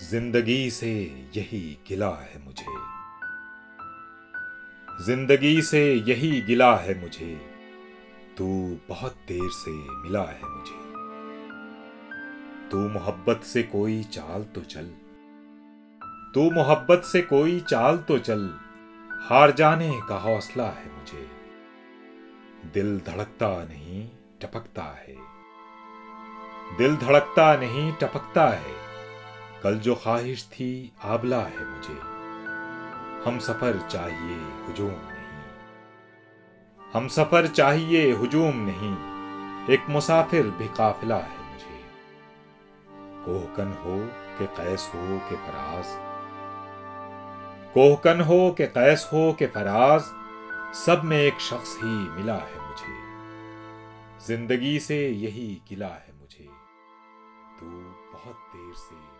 ज़िंदगी से यही गिला है मुझे। ज़िंदगी से यही गिला है मुझे। तू बहुत देर से मिला है मुझे। तू मोहब्बत से कोई चाल तो चल। तू मोहब्बत से कोई चाल तो चल। हार जाने का हौसला है मुझे। दिल धड़कता नहीं, टपकता है। दिल धड़कता नहीं, टपकता है। कल जो ख्वाहिश थी, आबला है मुझे। हम सफ़र चाहिए हुजूम नहीं। हम सफ़र चाहिए हुजूम नहीं। एक मुसाफिर भी काफिला है मुझे। कोहकन हो के कैस हो के फराज। कोहकन हो के कैस हो के फराज, सब में एक शख्स ही मिला है मुझे। ज़िंदगी से यही गिला है मुझे। तू बहुत देर से